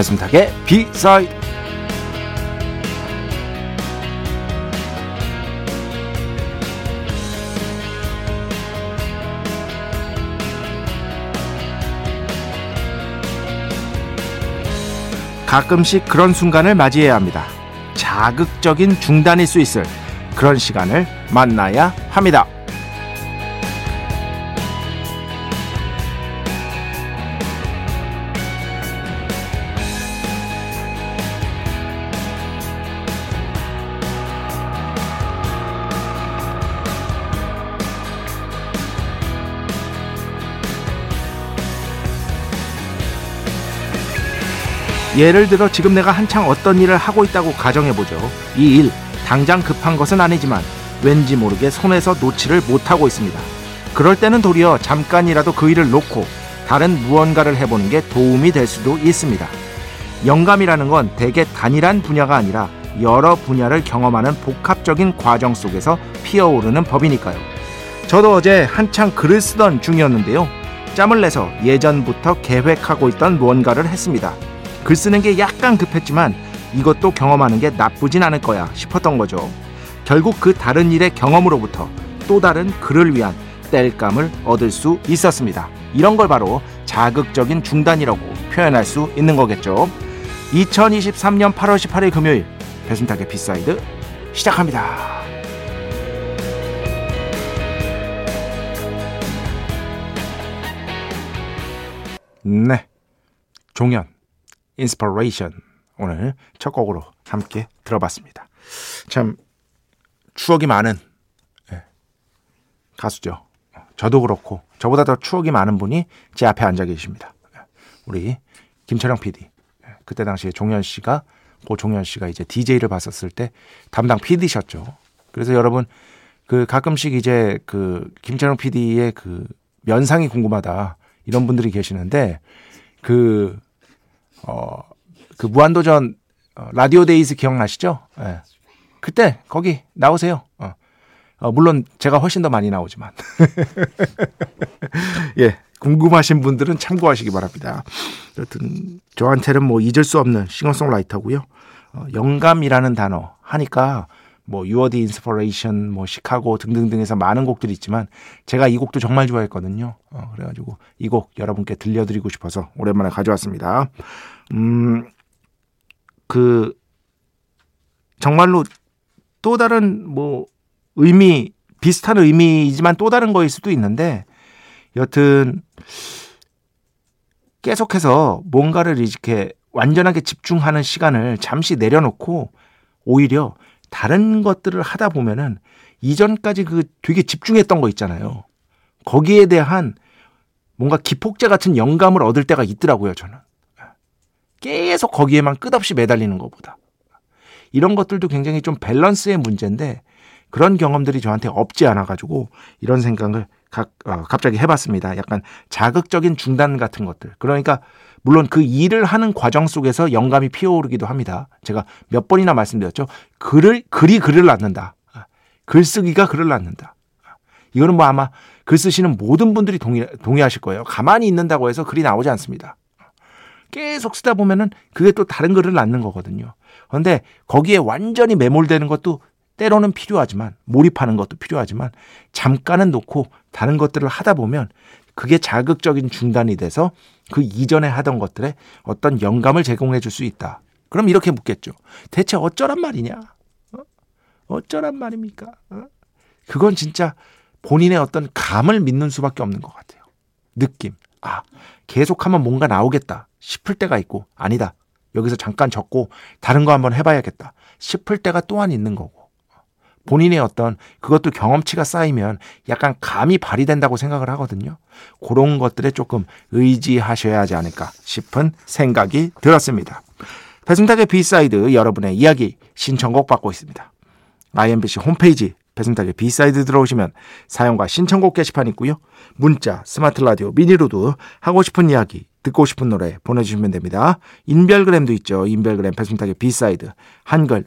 배순탁의 비사이드 가끔씩 그런 순간을 맞이해야 합니다. 자극적인 중단일 수 있을 그런 시간을 만나야 합니다. 예를 들어 지금 내가 한창 어떤 일을 하고 있다고 가정해보죠. 이 일, 당장 급한 것은 아니지만 왠지 모르게 손에서 놓지를 못하고 있습니다. 그럴 때는 도리어 잠깐이라도 그 일을 놓고 다른 무언가를 해보는 게 도움이 될 수도 있습니다. 영감이라는 건 대개 단일한 분야가 아니라 여러 분야를 경험하는 복합적인 과정 속에서 피어오르는 법이니까요. 저도 어제 한창 글을 쓰던 중이었는데요. 짬을 내서 예전부터 계획하고 있던 무언가를 했습니다. 글 쓰는 게 약간 급했지만 이것도 경험하는 게 나쁘진 않을 거야 싶었던 거죠. 결국 그 다른 일의 경험으로부터 또 다른 글을 위한 땔감을 얻을 수 있었습니다. 이런 걸 바로 자극적인 중단이라고 표현할 수 있는 거겠죠. 2023년 8월 18일 금요일 배순탁의 B side 시작합니다. 네. 종현 Inspiration 오늘 첫 곡으로 함께 들어봤습니다. 참 추억이 많은 예, 가수죠. 저도 그렇고 저보다 더 추억이 많은 분이 제 앞에 앉아 계십니다. 우리 김철영 PD. 예, 그때 당시에 종현 씨가 고 종현 씨가 이제 DJ를 봤었을 때 담당 PD셨죠. 그래서 여러분 그 가끔씩 이제 그 김철영 PD의 그 면상이 궁금하다 이런 분들이 계시는데 그 어, 그 무한도전 어, Radio Days 기억나시죠? 예. 그때 거기 나오세요. 어. 어, 물론 제가 훨씬 더 많이 나오지만. 예. 궁금하신 분들은 참고하시기 바랍니다. 여튼 저한테는 뭐 잊을 수 없는 싱어송라이터고요. 어, 영감이라는 단어 하니까 뭐 You're the Inspiration, 뭐 시카고 등등등에서 많은 곡들이 있지만 제가 이 곡도 정말 좋아했거든요. 어, 그래가지고 이 곡 여러분께 들려드리고 싶어서 오랜만에 가져왔습니다. 음, 그 정말로 또 다른 뭐 의미 비슷한 의미이지만 또 다른 거일 수도 있는데 여튼 계속해서 뭔가를 이렇게 완전하게 집중하는 시간을 잠시 내려놓고 오히려 다른 것들을 하다 보면은 이전까지 그 되게 집중했던 거 있잖아요. 거기에 대한 뭔가 기폭제 같은 영감을 얻을 때가 있더라고요, 저는. 계속 거기에만 끝없이 매달리는 것보다. 이런 것들도 굉장히 좀 밸런스의 문제인데 그런 경험들이 저한테 없지 않아가지고 이런 생각을 각, 어, 갑자기 해봤습니다. 약간 자극적인 중단 같은 것들. 그러니까 물론 그 일을 하는 과정 속에서 영감이 피어오르기도 합니다. 제가 몇 번이나 말씀드렸죠. 글을, 글이 글을 낳는다. 글쓰기가 글을 낳는다. 이거는 뭐 아마 글 쓰시는 모든 분들이 동의, 동의하실 거예요. 가만히 있는다고 해서 글이 나오지 않습니다. 계속 쓰다 보면은 그게 또 다른 글을 낳는 거거든요. 그런데 거기에 완전히 매몰되는 것도 때로는 필요하지만 몰입하는 것도 필요하지만 잠깐은 놓고 다른 것들을 하다 보면 그게 자극적인 중단이 돼서 그 이전에 하던 것들에 어떤 영감을 제공해 줄 수 있다. 그럼 이렇게 묻겠죠. 대체 어쩌란 말이냐? 어? 쩌란 말입니까? 어? 그건 진짜 본인의 어떤 감을 믿는 수밖에 없는 것 같아요. 느낌. 아, 계속하면 뭔가 나오겠다 싶을 때가 있고, 아니다. 여기서 잠깐 적고 다른 거 한번 해봐야겠다 싶을 때가 또한 있는 거고 본인의 어떤 그것도 경험치가 쌓이면 약간 감이 발휘된다고 생각을 하거든요. 그런 것들에 조금 의지하셔야 하지 않을까 싶은 생각이 들었습니다. 배순탁의 B side 여러분의 이야기 신청곡 받고 있습니다. IMBC 홈페이지 배순탁의 B side 들어오시면 사연과 신청곡 게시판 있고요. 문자, 스마트 라디오, 미니로도 하고 싶은 이야기, 듣고 싶은 노래 보내주시면 됩니다. 인별그램도 있죠. 인별그램 배순탁의 B side 한글,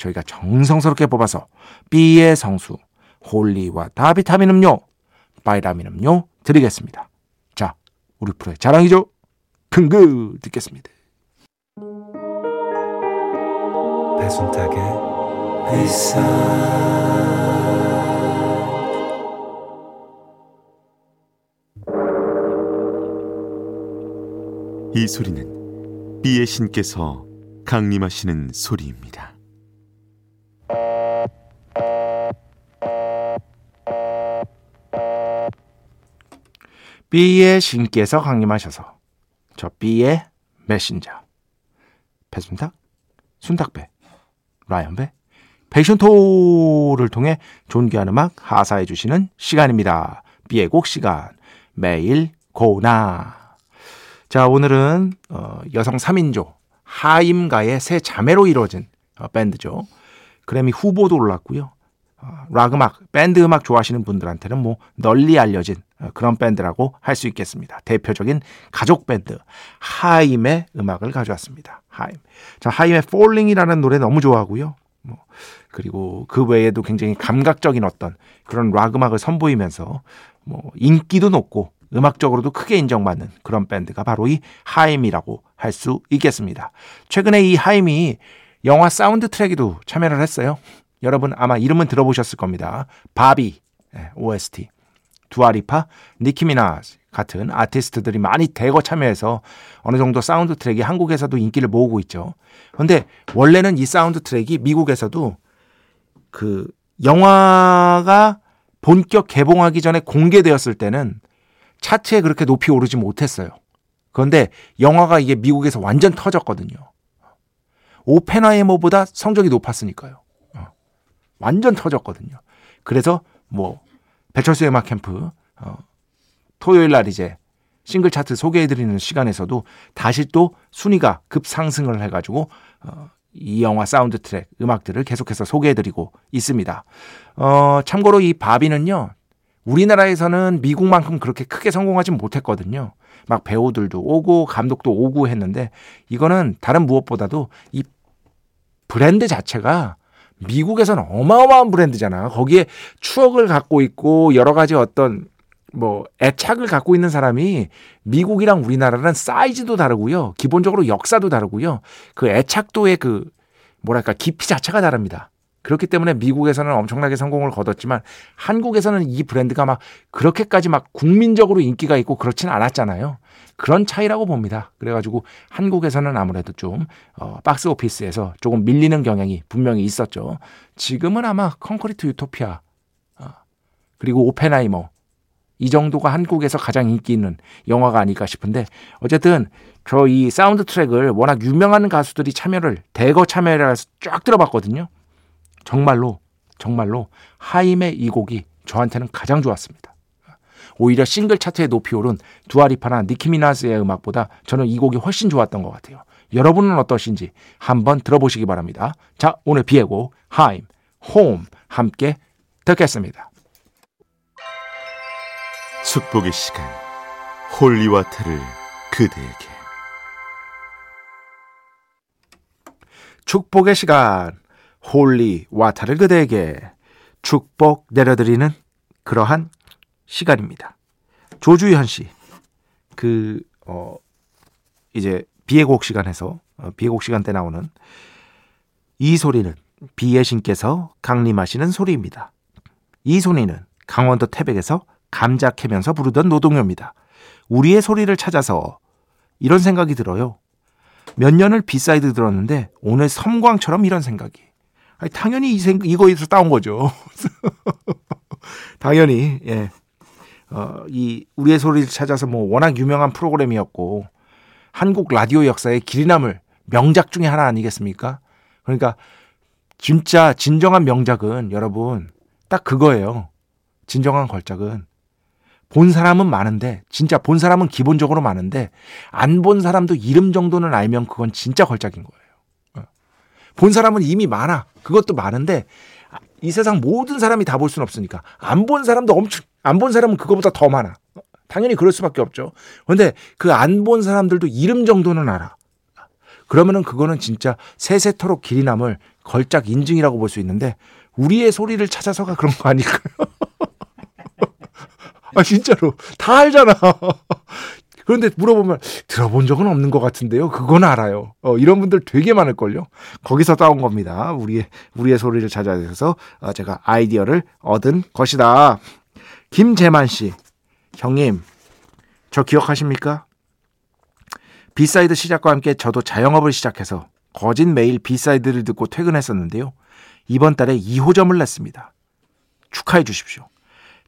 저희가 정성스럽게 뽑아서 B의 성수, 홀리와 다비타민 음료, 바이라민 음료 드리겠습니다. 자, 우리 프로의 자랑이죠? 긍그 듣겠습니다. 배순탁의 회사 이 소리는 B의 신께서 강림하시는 소리입니다. B의 신께서 강림하셔서 저 B의 메신저 배순탁, 순탁배, 라이언배, 패션토를 통해 존귀한 음악 하사해 주시는 시간입니다. B의 곡 시간 매일 고나 자 오늘은 어, 여성 3인조 하임가의 세 자매로 이루어진 어, 밴드죠. 그래미 후보도 올랐고요. 어, 락 음악, 밴드 음악 좋아하시는 분들한테는 뭐 널리 알려진 어, 그런 밴드라고 할 수 있겠습니다. 대표적인 가족 밴드 하임의 음악을 가져왔습니다. 하임. 자, 하임의 Falling이라는 노래 너무 좋아하고요. 뭐 그리고 그 외에도 굉장히 감각적인 어떤 그런 락 음악을 선보이면서 뭐 인기도 높고 음악적으로도 크게 인정받는 그런 밴드가 바로 이 하임이라고 할 수 있겠습니다. 최근에 이 하임이 영화 사운드 트랙에도 참여를 했어요. 여러분 아마 이름은 들어보셨을 겁니다. 바비 OST 두아리파, 니키미나즈 같은 아티스트들이 많이 대거 참여해서 어느 정도 사운드 트랙이 한국에서도 인기를 모으고 있죠. 그런데 원래는 이 사운드 트랙이 미국에서도 그 영화가 본격 개봉하기 전에 공개되었을 때는 차트에 그렇게 높이 오르지 못했어요. 그런데 영화가 이게 미국에서 완전 터졌거든요. 오펜하이머보다 성적이 높았으니까요. 어. 완전 터졌거든요. 그래서 뭐 배철수의 음악 캠프 어, 토요일 날 이제 싱글 차트 소개해드리는 시간에서도 다시 또 순위가 급상승을 해가지고 어, 이 영화 사운드 트랙 음악들을 계속해서 소개해드리고 있습니다. 어, 참고로 이 바비는요 우리나라에서는 미국만큼 그렇게 크게 성공하지 못했거든요. 막 배우들도 오고 감독도 오고 했는데 이거는 다른 무엇보다도 이 브랜드 자체가 미국에서는 어마어마한 브랜드잖아. 거기에 추억을 갖고 있고 여러 가지 어떤 뭐 애착을 갖고 있는 사람이 미국이랑 우리나라는 사이즈도 다르고요. 기본적으로 역사도 다르고요. 그 애착도의 그 뭐랄까 깊이 자체가 다릅니다. 그렇기 때문에 미국에서는 엄청나게 성공을 거뒀지만 한국에서는 이 브랜드가 막 그렇게까지 막 국민적으로 인기가 있고 그렇지는 않았잖아요. 그런 차이라고 봅니다. 그래가지고 한국에서는 아무래도 좀 어, 박스 오피스에서 조금 밀리는 경향이 분명히 있었죠. 지금은 아마 콘크리트 유토피아 어, 그리고 오펜하이머 이 정도가 한국에서 가장 인기 있는 영화가 아닐까 싶은데 어쨌든 저 이 사운드 트랙을 워낙 유명한 가수들이 참여를 대거 참여를 해서 쫙 들어봤거든요. 정말로 정말로 하임의 이 곡이 저한테는 가장 좋았습니다. 오히려 싱글 차트에 높이 오른 두아리파나 니키미나스의 음악보다 저는 이 곡이 훨씬 좋았던 것 같아요. 여러분은 어떠신지 한번 들어보시기 바랍니다. 자, 오늘 곡 하임, 홈 함께 듣겠습니다. 축복의 시간 Holy water를 그대에게 축복의 시간 Holy water를 그대에게 축복 내려드리는 그러한 시간입니다. 조주현 씨, 그, 어, 이제 비애곡 시간에서, 어, 비애곡 시간 때 나오는 이 소리는 비의 신께서 강림하시는 소리입니다. 이 소리는 강원도 태백에서 감자 캐면서 부르던 노동요입니다. 우리의 소리를 찾아서 이런 생각이 들어요. 몇 년을 B-side 들었는데 오늘 섬광처럼 이런 생각이. 아니, 당연히 이 생, 이거에서 따온 거죠. 당연히, 예. 어, 이 우리의 소리를 찾아서 뭐 워낙 유명한 프로그램이었고 한국 라디오 역사에 길이 남을 명작 중에 하나 아니겠습니까? 그러니까 진짜 진정한 명작은 여러분 딱 그거예요. 진정한 걸작은 본 사람은 많은데 진짜 본 사람은 기본적으로 많은데 안 본 사람도 이름 정도는 알면 그건 진짜 걸작인 거예요. 어. 본 사람은 이미 많아. 그것도 많은데 이 세상 모든 사람이 다 볼 수는 없으니까 안 본 사람도 엄청 안 본 사람은 그거보다 더 많아. 당연히 그럴 수밖에 없죠. 그런데 그 안 본 사람들도 이름 정도는 알아. 그러면은 그거는 진짜 세세토록 길이 남을 걸작 인증이라고 볼 수 있는데 우리의 소리를 찾아서가 그런 거 아닐까요? 아 진짜로 다 알잖아. 그런데 물어보면 들어본 적은 없는 것 같은데요. 그건 알아요. 어, 이런 분들 되게 많을걸요. 거기서 따온 겁니다. 우리의 우리의 소리를 찾아서 어, 제가 아이디어를 얻은 것이다. 김재만 씨, 형님, 저 기억하십니까? B-side 시작과 함께 저도 자영업을 시작해서 거진 매일 B-side를 듣고 퇴근했었는데요. 이번 달에 2호점을 냈습니다. 축하해 주십시오.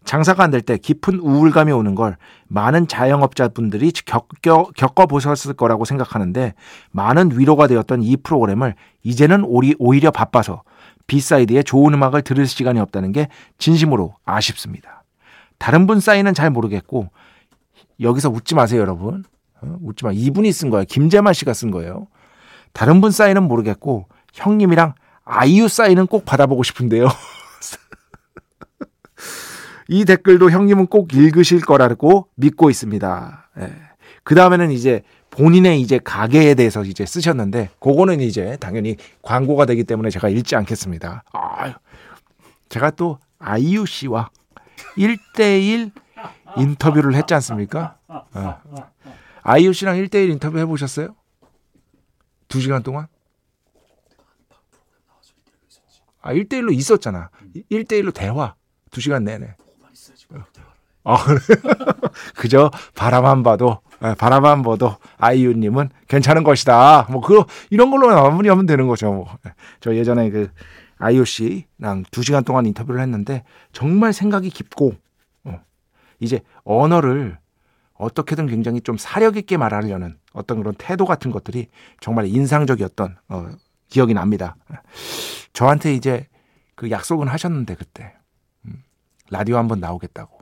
장사가 안 될 때 깊은 우울감이 오는 걸 많은 자영업자분들이 겪어, 겪어보셨을 거라고 생각하는데 많은 위로가 되었던 이 프로그램을 이제는 오히려 바빠서 B-side에 좋은 음악을 들을 시간이 없다는 게 진심으로 아쉽습니다. 다른 분 사연은 잘 모르겠고 여기서 웃지 마세요 여러분. 어? 웃지 마. 이분이 쓴 거예요. 김재만 씨가 쓴 거예요. 다른 분 사인은 모르겠고 형님이랑 아이유 사인은 꼭 받아보고 싶은데요. 이 댓글도 형님은 꼭 읽으실 거라고 믿고 있습니다. 예. 그 다음에는 이제 본인의 이제 가게에 대해서 이제 쓰셨는데, 그거는 이제 당연히 광고가 되기 때문에 제가 읽지 않겠습니다. 아, 제가 또 아이유 씨와 1대1 인터뷰를 했지 않습니까? 예. 아이유 씨랑 1대1 인터뷰 해보셨어요? 두 시간 동안? 아, 1대1로 있었잖아. 1대1로 대화. 두 시간 내내. 아, 그저 바라만 봐도, 예, 바라만 봐도 아이유님은 괜찮은 것이다. 뭐, 그, 이런 걸로 마무리하면 되는 거죠. 뭐. 예, 저 예전에 그 아이유 씨랑 두 시간 동안 인터뷰를 했는데 정말 생각이 깊고, 어, 이제 언어를 어떻게든 굉장히 좀 사력 있게 말하려는 어떤 그런 태도 같은 것들이 정말 인상적이었던 어, 기억이 납니다. 저한테 이제 그 약속은 하셨는데 그때 음, 라디오 한번 나오겠다고.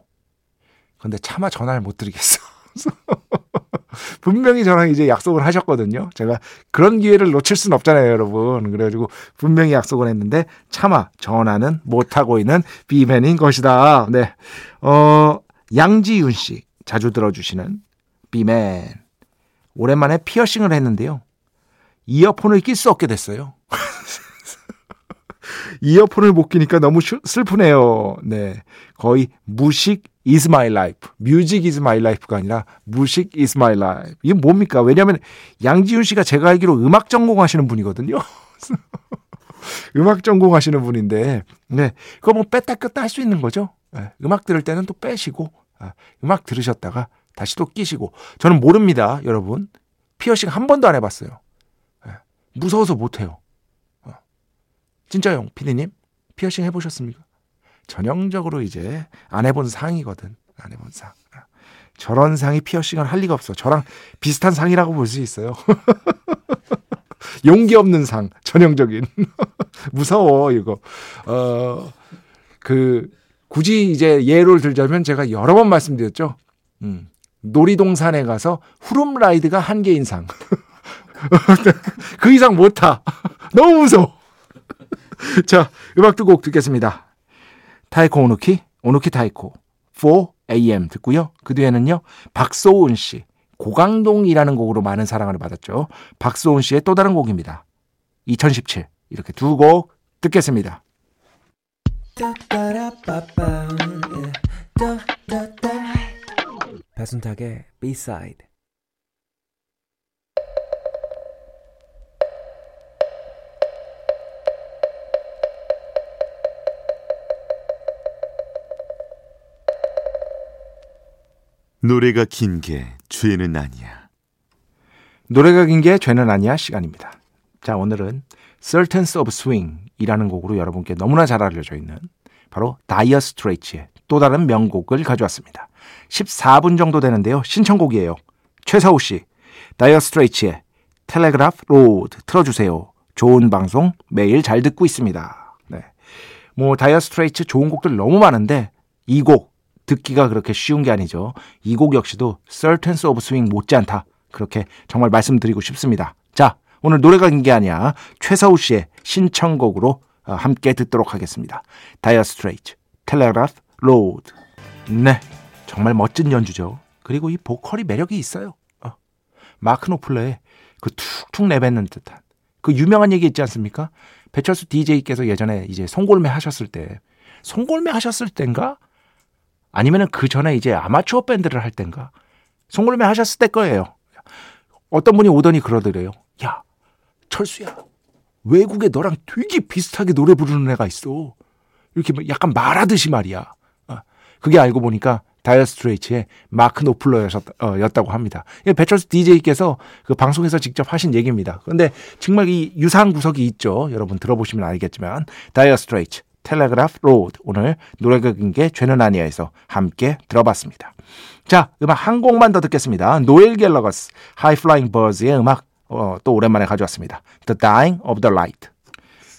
근데 차마 전화를 못 드리겠어. 분명히 저랑 이제 약속을 하셨거든요. 제가 그런 기회를 놓칠 수는 없잖아요, 여러분. 그래가지고 분명히 약속을 했는데 차마 전화는 못 하고 있는 비맨인 것이다. 네, 어 양지윤 씨. 자주 들어주시는 비맨. 오랜만에 피어싱을 했는데요. 이어폰을 낄 수 없게 됐어요. 이어폰을 못 끼니까 너무 슬프네요. 네. 거의 무식 is my life. 뮤직 is my life가 아니라 무식 is my life. 이게 뭡니까? 왜냐하면 양지훈 씨가 제가 알기로 음악 전공하시는 분이거든요. 음악 전공하시는 분인데, 네. 그거 뭐 뺐다 꼈다 할 수 있는 거죠. 네. 음악 들을 때는 또 빼시고, 아, 음악 들으셨다가 다시 또 끼시고 저는 모릅니다, 여러분. 피어싱 한 번도 안 해봤어요. 예, 무서워서 못해요. 어. 진짜요, 피디님? 피어싱 해보셨습니까? 전형적으로 이제 안 해본 상이거든. 안 해본 상. 아, 저런 상이 피어싱을 할 리가 없어. 저랑 비슷한 상이라고 볼 수 있어요. 용기 없는 상, 전형적인. 무서워, 이거. 어, 그, 굳이 이제 예를 들자면 제가 여러 번 말씀드렸죠. 음, 놀이동산에 가서 후룸 라이드가 한 개인 상. 그 이상 못 타. 너무 무서워. 자, 음악 두 곡 듣겠습니다. 타이코 오누키, 오누키 타이코, 4am 듣고요. 그 뒤에는요, 박소은 씨, 고강동이라는 곡으로 많은 사랑을 받았죠. 박소은 씨의 또 다른 곡입니다. 2017. 이렇게 두 곡 듣겠습니다. 배순탁의 B-side 노래가 긴 게 죄는 아니야. 노래가 긴 게 죄는 아니야 시간입니다. 자, 오늘은 Sultans of Swing이라는 곡으로 여러분께 너무나 잘 알려져 있는 바로 다이어 스트레이츠의 또 다른 명곡을 가져왔습니다. 14분 정도 되는데요. 신청곡이에요. 최사우 씨, 다이어 스트레이츠의 Telegraph Road 틀어주세요. 좋은 방송 매일 잘 듣고 있습니다. 네. 뭐 다이어 스트레이츠 좋은 곡들 너무 많은데 이 곡 듣기가 그렇게 쉬운 게 아니죠. 이 곡 역시도 Sultans of Swing 못지않다. 그렇게 정말 말씀드리고 싶습니다. 자, 오늘 노래가 긴 게 아니야. 최서우 씨의 신청곡으로 어, 함께 듣도록 하겠습니다. 다이어 스트레이트, Telegraph Road. 네, 정말 멋진 연주죠. 그리고 이 보컬이 매력이 있어요. 어. 마크 노플러의 그 툭툭 내뱉는 듯한 그 유명한 얘기 있지 않습니까? 배철수 DJ께서 예전에 이제 송골매 하셨을 때 송골매 하셨을 땐가? 아니면은 그 전에 이제 아마추어 밴드를 할 땐가? 송골매 하셨을 때 거예요. 어떤 분이 오더니 그러더래요. 야, 철수야. 외국에 너랑 되게 비슷하게 노래 부르는 애가 있어. 이렇게 뭐 약간 말하듯이 말이야. 어, 그게 알고 보니까 다이어 스트레이츠의 마크 노플러였다고 합니다. 배철수 DJ께서 그 방송에서 직접 하신 얘기입니다. 그런데 정말 이 유사한 구석이 있죠. 여러분 들어보시면 알겠지만 다이어 스트레이츠 Telegraph Road 오늘 노래가 긴게 죄는 아니야에서 함께 들어봤습니다. 자 음악 한 곡만 더 듣겠습니다. 노엘 갤러거스 하이 플라잉 버즈의 음악 어, 또 오랜만에 가져왔습니다. The Dying of the Light.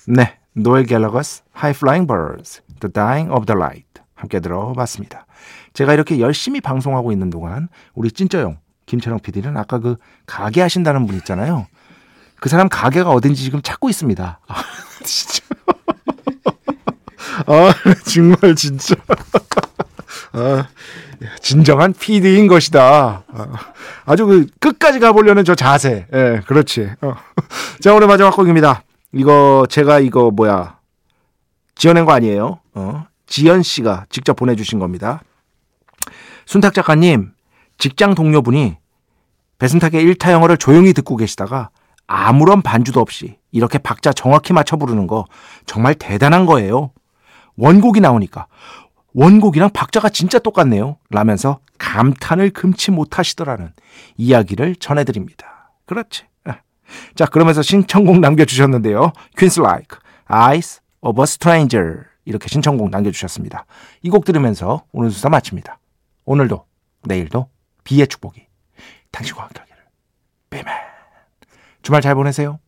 네, 노엘 갤러거스 하이 플라잉 버즈 The Dying of the Light 함께 들어봤습니다. 제가 이렇게 열심히 방송하고 있는 동안 우리 찐쩌용 김철영 PD는 아까 그 가게 하신다는 분 있잖아요. 그 사람 가게가 어딘지 지금 찾고 있습니다. 아, 진짜. 아, 정말 진짜. 아, 진정한 PD인 것이다. 아, 주그 끝까지 가보려는 저 자세. 예, 네, 그렇지. 어. 자, 오늘 마지막 곡입니다. 이거 제가 이거 뭐야 지어낸 거 아니에요. 어. 지연 씨가 직접 보내주신 겁니다. 순탁 작가님, 직장 동료분이 배순탁의 1타 영어를 조용히 듣고 계시다가 아무런 반주도 없이 이렇게 박자 정확히 맞춰 부르는 거 정말 대단한 거예요. 원곡이 나오니까 원곡이랑 박자가 진짜 똑같네요. 라면서 감탄을 금치 못하시더라는 이야기를 전해드립니다. 그렇지. 아. 자, 그러면서 신청곡 남겨주셨는데요. 퀸스 Like, Eyes of a Stranger 이렇게 신청곡 남겨주셨습니다. 이 곡 들으면서 오늘 수사 마칩니다. 오늘도 내일도 비의 축복이 당신과 함께하기를. 비맨. 주말 잘 보내세요.